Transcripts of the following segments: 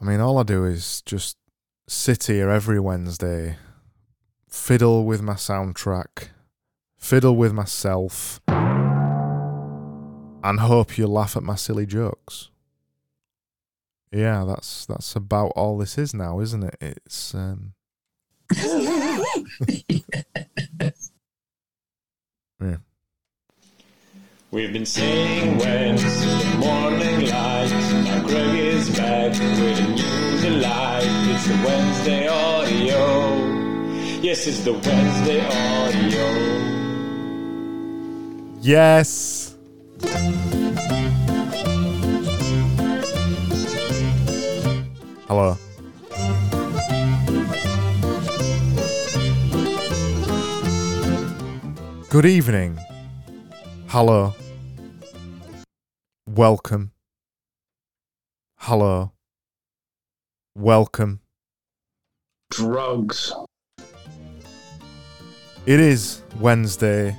I mean, all I do is just sit here every Wednesday, fiddle with my soundtrack, fiddle with myself, and hope you laugh at my silly jokes. Yeah, that's that's about all this is now, isn't it? It's um yeah. We've been saying when the morning light. Greg is back with a new delight. It's the Wednesday audio. Yes, it's the Wednesday audio. Yes. Hello. Good evening. Hello. Welcome. Hello. Welcome. drugs. It is Wednesday.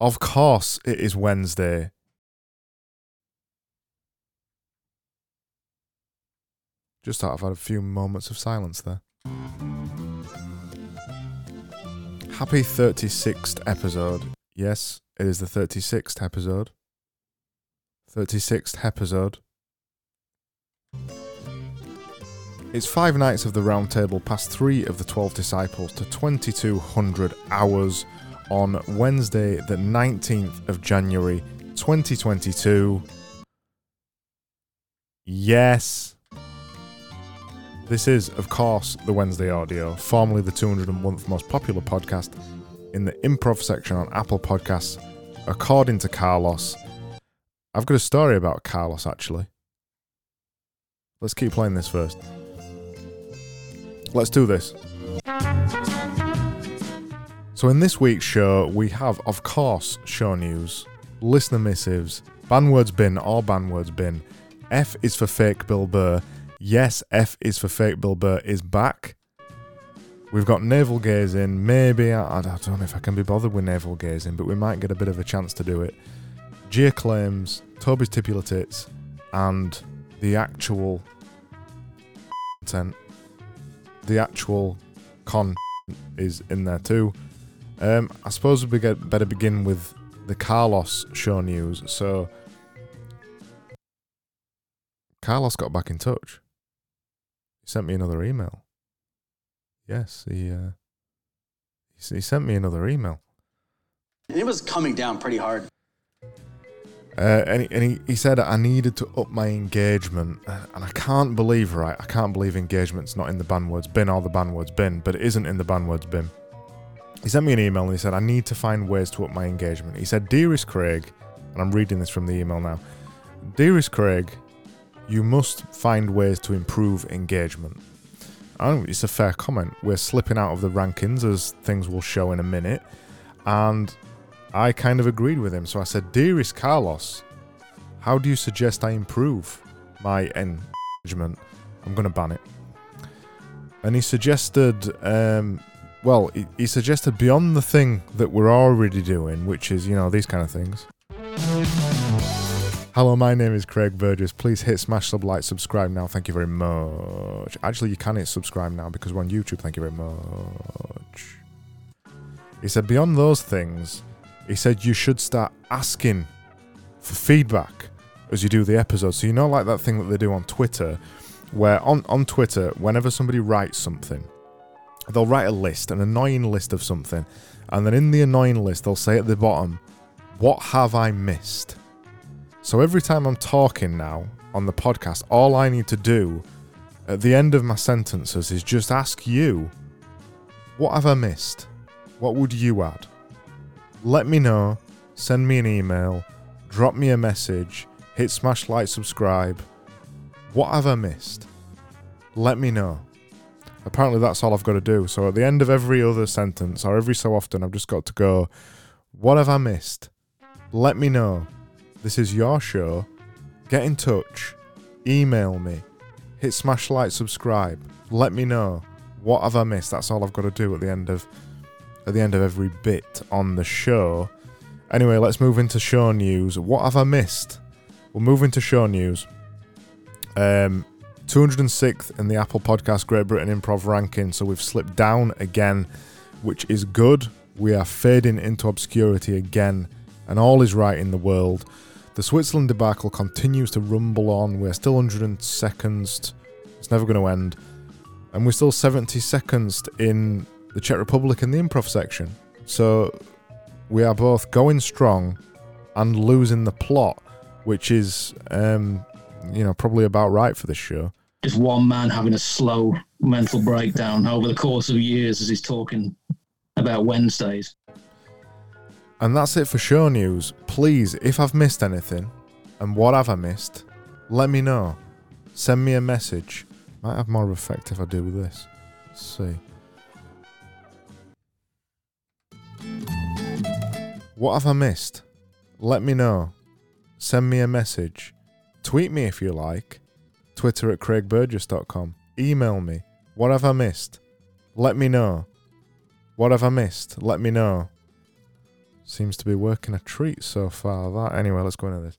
Of course, it is Wednesday. Just thought I've had a few moments of silence there. Happy 36th episode. Yes, it is the 36th episode. 36th episode. It's five nights of the round table past three of the 12 disciples to 2200 hours on Wednesday, the 19th of January 2022. Yes. This is, of course, the Wednesday Audio, formerly the 201th most popular podcast in the improv section on Apple Podcasts, according to Carlos. I've got a story about Carlos, actually. Let's keep playing this first. Let's do this. So, in this week's show, we have, of course, show news, listener missives, ban words bin or ban words bin. F is for fake Bill Burr. Yes, F is for fake Bill Burr is back. We've got navel gazing. Maybe, I, I don't know if I can be bothered with navel gazing, but we might get a bit of a chance to do it. Gia claims, Toby's titular tits, and the actual content the actual con is in there too. Um, I suppose we get better begin with the Carlos show news. So Carlos got back in touch. He sent me another email. Yes, he uh, he, he sent me another email. It was coming down pretty hard. Uh, and he, and he, he said I needed to up my engagement, uh, and I can't believe right. I can't believe engagement's not in the ban words bin or the ban words bin, but it isn't in the ban words bin. He sent me an email and he said I need to find ways to up my engagement. He said, "Dearest Craig," and I'm reading this from the email now. Dearest Craig, you must find ways to improve engagement. Think it's a fair comment. We're slipping out of the rankings as things will show in a minute, and I kind of agreed with him. So I said, Dearest Carlos, how do you suggest I improve my engagement? I'm going to ban it. And he suggested, um, well, he, he suggested beyond the thing that we're already doing, which is, you know, these kind of things. Hello, my name is Craig Burgess. Please hit smash sub like subscribe now. Thank you very much. Actually, you can hit subscribe now because we're on YouTube. Thank you very much. He said, beyond those things, he said you should start asking for feedback as you do the episode. So you know, like that thing that they do on Twitter, where on on Twitter, whenever somebody writes something, they'll write a list, an annoying list of something, and then in the annoying list, they'll say at the bottom, "What have I missed?" So every time I'm talking now on the podcast, all I need to do at the end of my sentences is just ask you, "What have I missed? What would you add?" Let me know. Send me an email. Drop me a message. Hit smash like subscribe. What have I missed? Let me know. Apparently, that's all I've got to do. So at the end of every other sentence, or every so often, I've just got to go, What have I missed? Let me know. This is your show. Get in touch. Email me. Hit smash like subscribe. Let me know. What have I missed? That's all I've got to do at the end of at the end of every bit on the show. Anyway, let's move into show news. What have I missed? We'll move into show news. Um, 206th in the Apple Podcast Great Britain Improv ranking, so we've slipped down again, which is good. We are fading into obscurity again, and all is right in the world. The Switzerland debacle continues to rumble on. We're still 102nd. It's never going to end. And we're still 70 seconds in the Czech Republic in the improv section. So we are both going strong and losing the plot, which is, um, you know, probably about right for this show. Just one man having a slow mental breakdown over the course of years as he's talking about Wednesdays. And that's it for show news. Please, if I've missed anything, and what have I missed, let me know. Send me a message. Might have more effect if I do this. Let's see. What have I missed? Let me know. Send me a message. Tweet me if you like. Twitter at craigburgess.com. Email me. What have I missed? Let me know. What have I missed? Let me know. Seems to be working a treat so far. That anyway, let's go into this.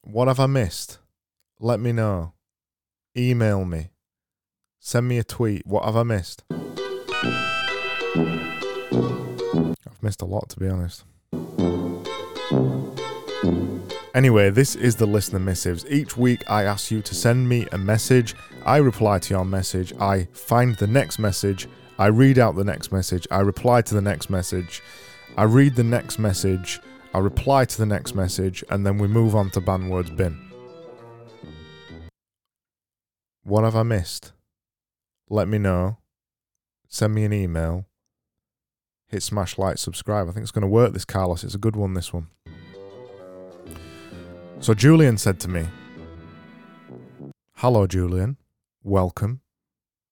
What have I missed? Let me know. Email me. Send me a tweet. What have I missed? I've missed a lot, to be honest. Anyway, this is the listener missives. Each week I ask you to send me a message. I reply to your message. I find the next message. I read out the next message. I reply to the next message. I read the next message. I reply to the next message. And then we move on to ban words bin. What have I missed? Let me know. Send me an email. Hit smash like subscribe. I think it's going to work this Carlos. It's a good one this one. So Julian said to me, Hello, Julian. Welcome.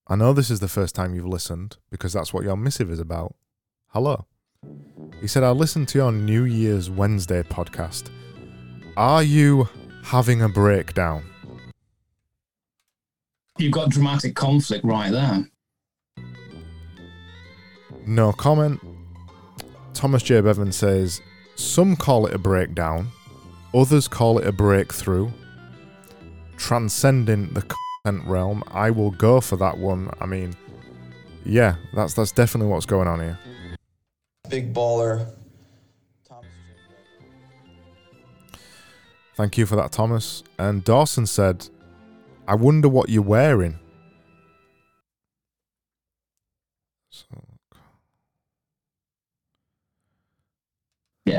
I know this is the first time you've listened because that's what your missive is about. Hello. He said, I listened to your New Year's Wednesday podcast. Are you having a breakdown? You've got dramatic conflict right there. No comment. Thomas J. Bevan says, Some call it a breakdown, others call it a breakthrough. Transcending the content realm. I will go for that one. I mean, yeah, that's that's definitely what's going on here. Big baller. Thomas Thank you for that, Thomas. And Dawson said, I wonder what you're wearing. So,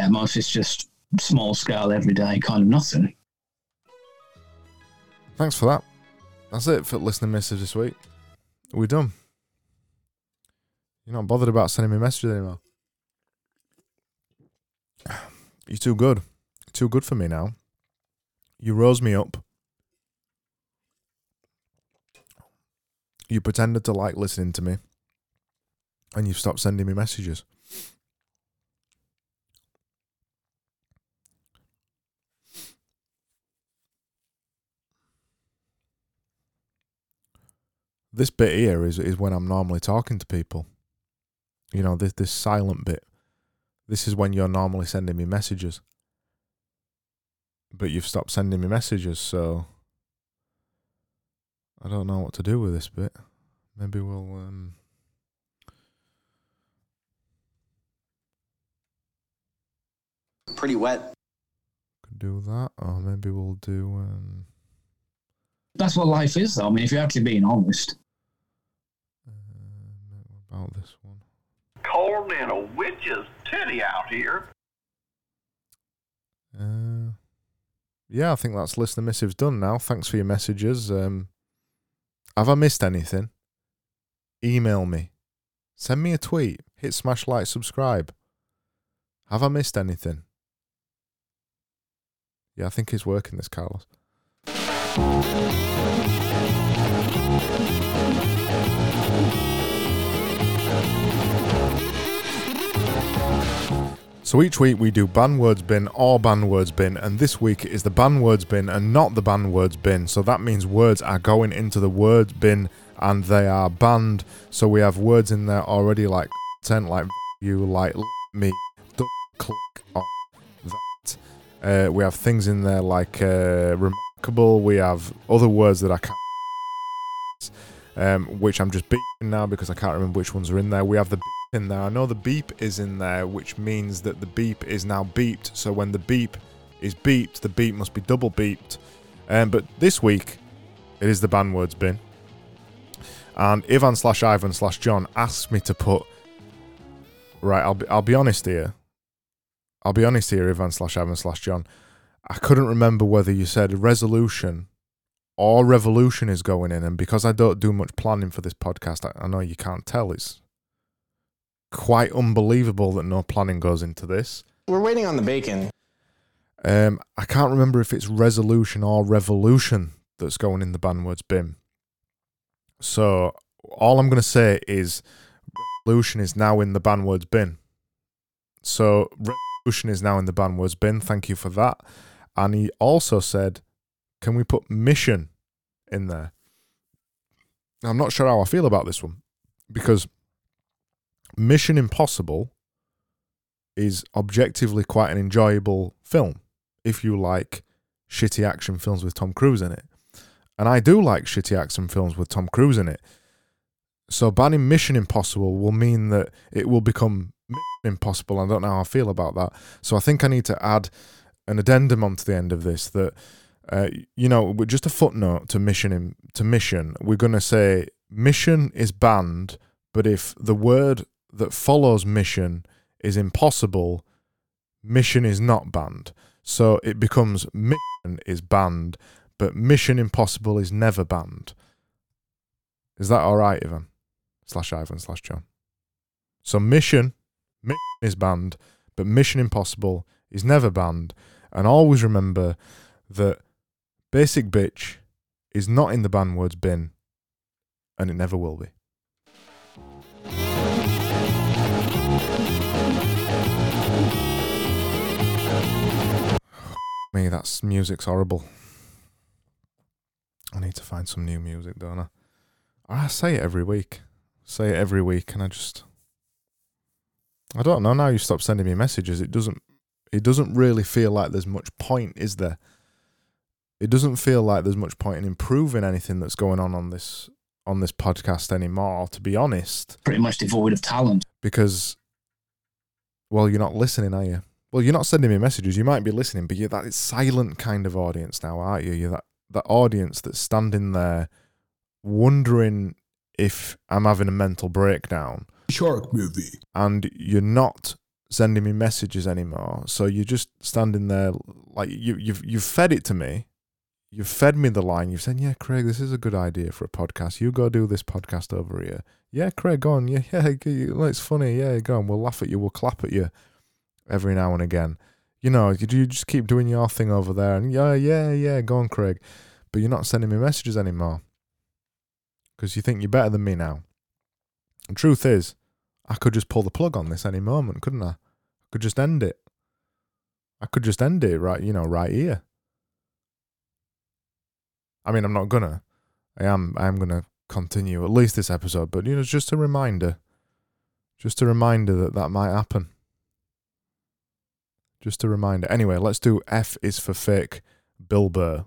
Most it's just small scale, everyday kind of nothing. thanks for that. That's it for listening messages this week. We're done. You're not bothered about sending me messages anymore. You're too good. too good for me now. You rose me up. You pretended to like listening to me. And you've stopped sending me messages. This bit here is is when I'm normally talking to people. You know, this this silent bit. This is when you're normally sending me messages. But you've stopped sending me messages, so I don't know what to do with this bit. Maybe we'll um Pretty wet. could do that, or maybe we'll do um That's what life is, though. I mean, if you're actually being honest. About this one. cold in a witch's titty out here. Uh, yeah, I think that's listener missives done now. Thanks for your messages. Um, have I missed anything? Email me. Send me a tweet. Hit smash like subscribe. Have I missed anything? Yeah, I think it's working this, Carlos. So each week we do ban words bin or ban words bin, and this week is the ban words bin and not the ban words bin. So that means words are going into the words bin and they are banned. So we have words in there already like content, like you, like me, click on that. Uh, we have things in there like uh, remarkable. We have other words that I can't, um, which I'm just beeping now because I can't remember which ones are in there. We have the beep in there. I know the beep is in there, which means that the beep is now beeped. So when the beep is beeped, the beep must be double beeped. Um, but this week, it is the banned words bin. And Ivan slash Ivan slash John asked me to put. Right, I'll be, I'll be honest here. I'll be honest here, Ivan slash Ivan slash John. I couldn't remember whether you said resolution or revolution is going in, and because I don't do much planning for this podcast, I, I know you can't tell. It's quite unbelievable that no planning goes into this. We're waiting on the bacon. Um, I can't remember if it's resolution or revolution that's going in the banned words bin. So all I'm going to say is revolution is now in the banned words bin. So revolution is now in the banned words bin. Thank you for that. And he also said, "Can we put mission in there?" I'm not sure how I feel about this one because Mission Impossible is objectively quite an enjoyable film if you like shitty action films with Tom Cruise in it. And I do like shitty action films with Tom Cruise in it. So banning Mission Impossible will mean that it will become Impossible. I don't know how I feel about that. So I think I need to add an addendum onto the end of this that uh, you know, just a footnote to mission in, to mission. We're going to say mission is banned, but if the word that follows mission is impossible, mission is not banned. So it becomes mission is banned, but mission impossible is never banned. Is that all right, Ivan? Slash Ivan slash John. So mission, mission is banned, but mission impossible is never banned. And always remember that basic bitch is not in the banned words bin, and it never will be. Me, that's music's horrible. I need to find some new music, don't I? I say it every week. Say it every week, and I just. I don't know. Now you stop sending me messages. It doesn't. It doesn't really feel like there's much point, is there? It doesn't feel like there's much point in improving anything that's going on on this on this podcast anymore. To be honest, Pretty much devoid of talent. because, well, you're not listening, are you? Well, you're not sending me messages. You might be listening, but you're that silent kind of audience now, aren't you? You're that that audience that's standing there, wondering if I'm having a mental breakdown, Shark movie. and you're not sending me messages anymore. So you're just standing there, like you you've you've fed it to me. You've fed me the line. You've said, "Yeah, Craig, this is a good idea for a podcast. You go do this podcast over here." Yeah, Craig, go on. Yeah, yeah, it's funny. Yeah, go on. We'll laugh at you. We'll clap at you every now and again. You know, you, just keep doing your thing over there, and yeah, yeah, yeah, go on, Craig. But you're not sending me messages anymore because you think you're better than me now. The truth is, I could just pull the plug on this any moment, couldn't I? I could just end it. I could just end it right, you know, right here. I mean, I'm not gonna. I am. I am gonna continue at least this episode, but you know, just a reminder, just a reminder that that might happen. Just a reminder. Anyway, let's do F is for fake Bill Burr,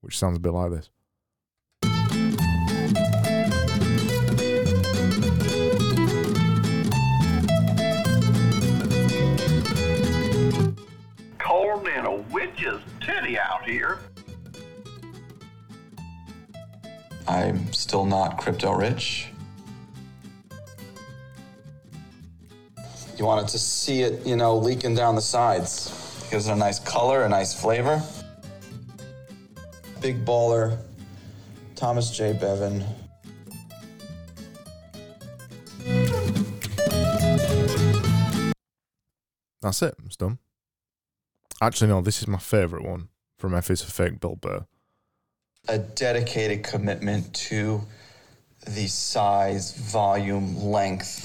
which sounds a bit like this. I'm still not crypto rich. You wanted to see it, you know, leaking down the sides. Gives it a nice color, a nice flavor. Big baller, Thomas J. Bevan. That's it. It's done. Actually, no. This is my favourite one from F is for fake Bill Burr. A dedicated commitment to the size, volume, length.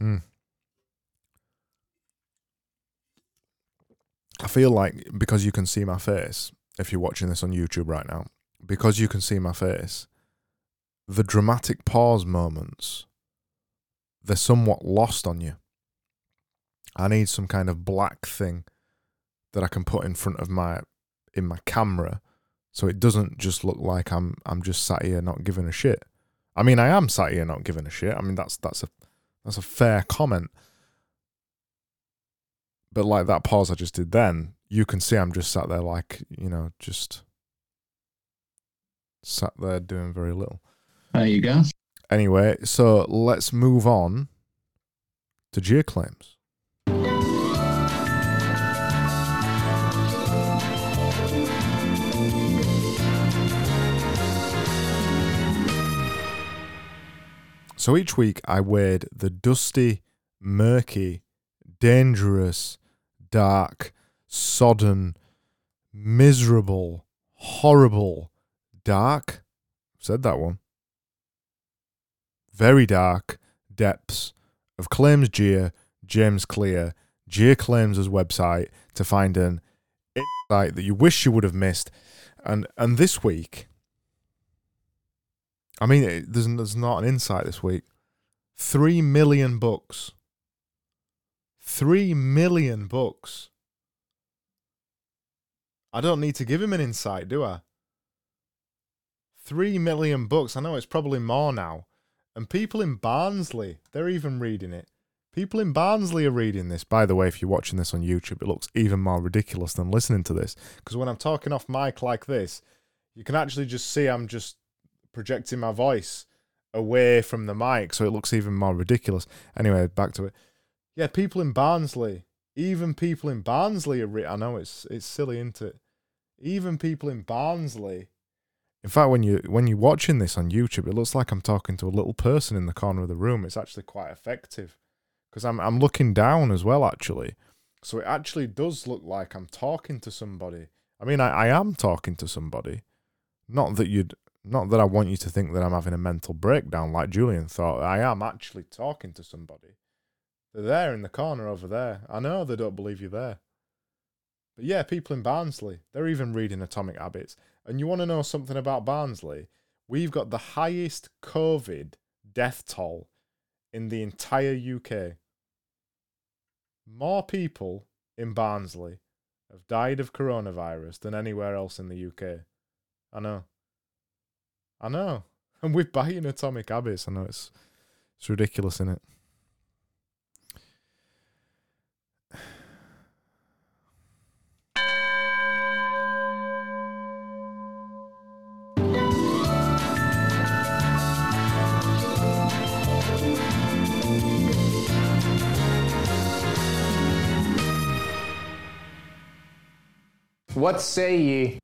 Mm. I feel like because you can see my face, if you're watching this on YouTube right now, because you can see my face, the dramatic pause moments they're somewhat lost on you. I need some kind of black thing that I can put in front of my in my camera so it doesn't just look like I'm I'm just sat here not giving a shit. I mean I am sat here not giving a shit. I mean that's that's a that's a fair comment. But like that pause I just did then, you can see I'm just sat there like, you know, just sat there doing very little. There you go. Anyway, so let's move on to J claims. So each week I wade the dusty, murky, dangerous, dark, sodden, miserable, horrible, dark. Said that one. Very dark depths of Claims Gia, James Clear, Gia Claims' website to find an insight that you wish you would have missed. And and this week, I mean, it, there's there's not an insight this week. Three million books. Three million books. I don't need to give him an insight, do I? Three million books. I know it's probably more now. And people in Barnsley, they're even reading it. People in Barnsley are reading this. By the way, if you're watching this on YouTube, it looks even more ridiculous than listening to this. Because when I'm talking off mic like this, you can actually just see I'm just projecting my voice away from the mic, so it looks even more ridiculous. Anyway, back to it. Yeah, people in Barnsley, even people in Barnsley are. Re- I know it's it's silly, isn't it? Even people in Barnsley. In fact, when you when you're watching this on YouTube, it looks like I'm talking to a little person in the corner of the room. It's actually quite effective because I'm I'm looking down as well, actually. So it actually does look like I'm talking to somebody. I mean, I, I am talking to somebody. Not that you'd not that I want you to think that I'm having a mental breakdown like Julian thought. I am actually talking to somebody. They're there in the corner over there. I know they don't believe you're there. But yeah, people in Barnsley, they're even reading Atomic Habits. And you want to know something about Barnsley? We've got the highest COVID death toll in the entire UK. More people in Barnsley have died of coronavirus than anywhere else in the UK. I know. I know. And we're buying Atomic Habits. I know it's it's ridiculous, isn't it? What say ye?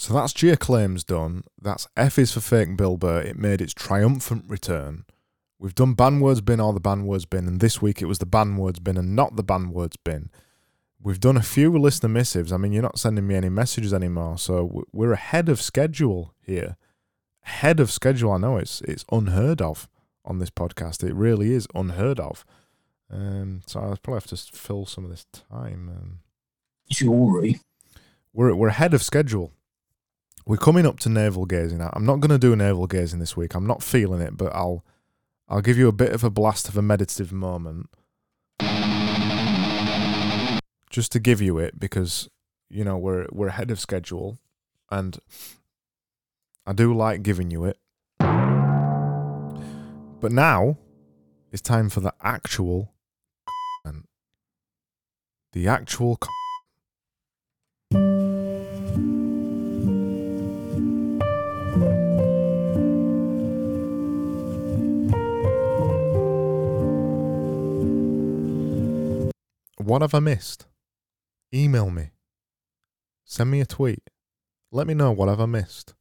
So that's Gia claims done. That's F is for fake Bill Burr. It made its triumphant return. We've done ban words bin or the ban words bin, and this week it was the ban words bin and not the ban words bin. We've done a few listener missives. I mean, you're not sending me any messages anymore, so we're ahead of schedule here. Ahead of schedule. I know it's it's unheard of on this podcast. It really is unheard of. Um, so I'll probably have to fill some of this time. Um, Jewelry. we're we're ahead of schedule. We're coming up to navel gazing. I'm not going to do navel gazing this week. I'm not feeling it, but I'll I'll give you a bit of a blast of a meditative moment, just to give you it because you know we're we're ahead of schedule, and I do like giving you it. But now it's time for the actual. The actual. What have I missed? Email me. Send me a tweet. Let me know what have I missed.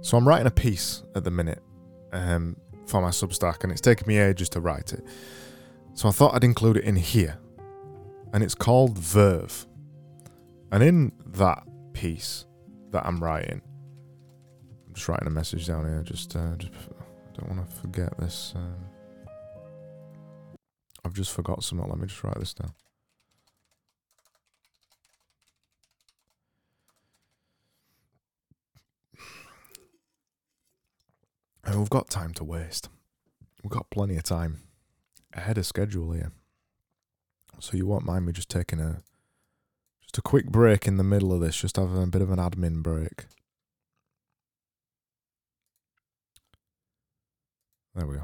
So I'm writing a piece at the minute um, for my Substack, and it's taken me ages to write it. So I thought I'd include it in here, and it's called Verve. And in that piece that I'm writing, just writing a message down here. Just, uh, just don't want to forget this. Um, I've just forgot something. Let me just write this down. And we've got time to waste. We've got plenty of time ahead of schedule here. So you won't mind me just taking a just a quick break in the middle of this, just having a bit of an admin break. There we go.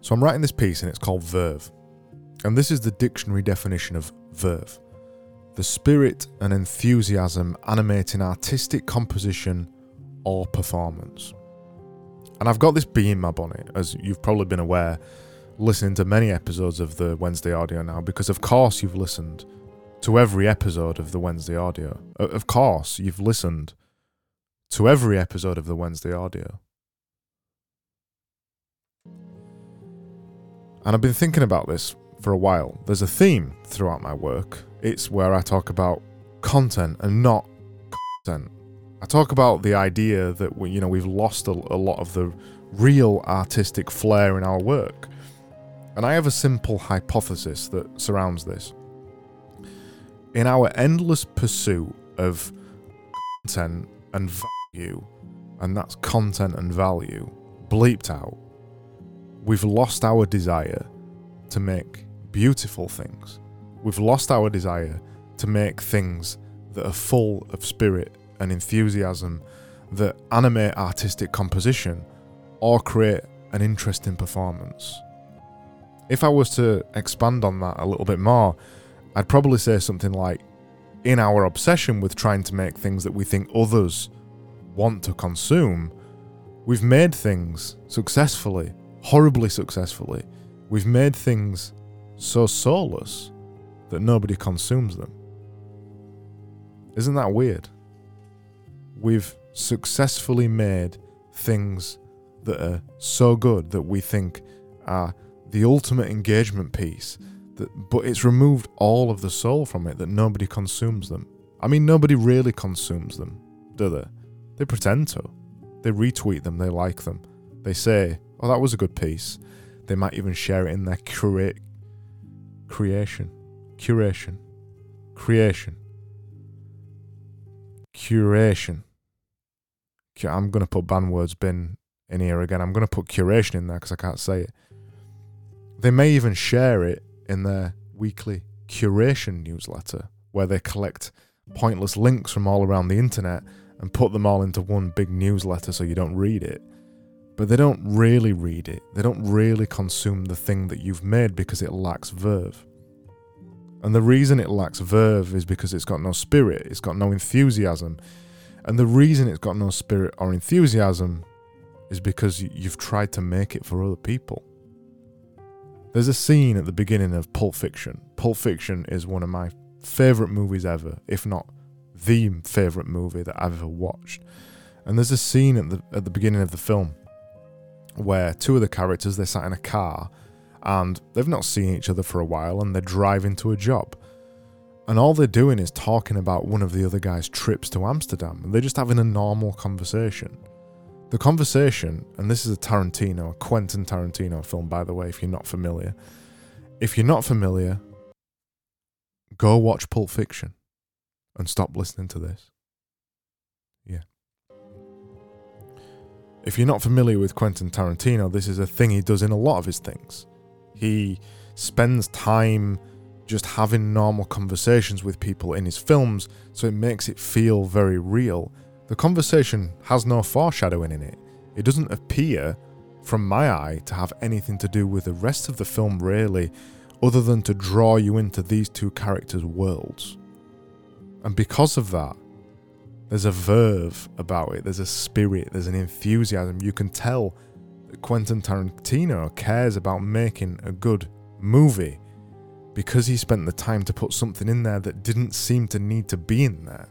So I'm writing this piece and it's called Verve. And this is the dictionary definition of verve the spirit and enthusiasm animating artistic composition or performance. And I've got this bee in my bonnet, as you've probably been aware, listening to many episodes of the Wednesday audio now, because of course you've listened to every episode of the Wednesday audio. Of course, you've listened to every episode of the Wednesday audio. And I've been thinking about this for a while. There's a theme throughout my work. It's where I talk about content and not content. I talk about the idea that we, you know we've lost a, a lot of the real artistic flair in our work. And I have a simple hypothesis that surrounds this. In our endless pursuit of content and value, and that's content and value, bleeped out, we've lost our desire to make beautiful things. We've lost our desire to make things that are full of spirit and enthusiasm, that animate artistic composition, or create an interesting performance. If I was to expand on that a little bit more, I'd probably say something like in our obsession with trying to make things that we think others want to consume, we've made things successfully, horribly successfully. We've made things so soulless that nobody consumes them. Isn't that weird? We've successfully made things that are so good that we think are the ultimate engagement piece that but it's removed all of the soul from it that nobody consumes them. I mean nobody really consumes them, do they? They pretend to. They retweet them, they like them. They say, "Oh, that was a good piece." They might even share it in their curate creation, curation, creation, curation. I'm going to put ban words bin in here again. I'm going to put curation in there because I can't say it. They may even share it in their weekly curation newsletter where they collect pointless links from all around the internet and put them all into one big newsletter so you don't read it. But they don't really read it. They don't really consume the thing that you've made because it lacks verve. And the reason it lacks verve is because it's got no spirit, it's got no enthusiasm. And the reason it's got no spirit or enthusiasm is because you've tried to make it for other people. There's a scene at the beginning of Pulp Fiction. Pulp Fiction is one of my favourite movies ever, if not the favourite movie that I've ever watched. And there's a scene at the at the beginning of the film where two of the characters they sat in a car and they've not seen each other for a while and they're driving to a job. And all they're doing is talking about one of the other guy's trips to Amsterdam. And they're just having a normal conversation. The conversation, and this is a Tarantino, a Quentin Tarantino film, by the way, if you're not familiar. If you're not familiar, go watch Pulp Fiction and stop listening to this. If you're not familiar with Quentin Tarantino, this is a thing he does in a lot of his things. He spends time just having normal conversations with people in his films, so it makes it feel very real. The conversation has no foreshadowing in it. It doesn't appear, from my eye, to have anything to do with the rest of the film, really, other than to draw you into these two characters' worlds. And because of that, there's a verve about it, there's a spirit, there's an enthusiasm. You can tell that Quentin Tarantino cares about making a good movie because he spent the time to put something in there that didn't seem to need to be in there.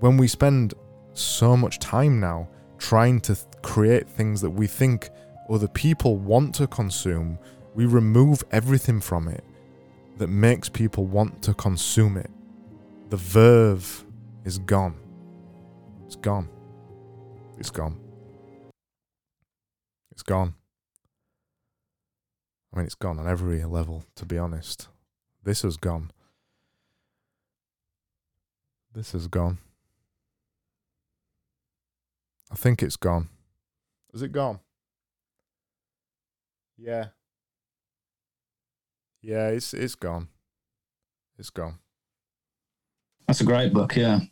When we spend so much time now trying to create things that we think other people want to consume, we remove everything from it that makes people want to consume it. The verve is gone. It's gone. It's gone. It's gone. I mean, it's gone on every level, to be honest. This has gone. This has gone. I think it's gone. Is it gone? Yeah. Yeah, it's it's gone. It's gone. That's a great book. Yeah.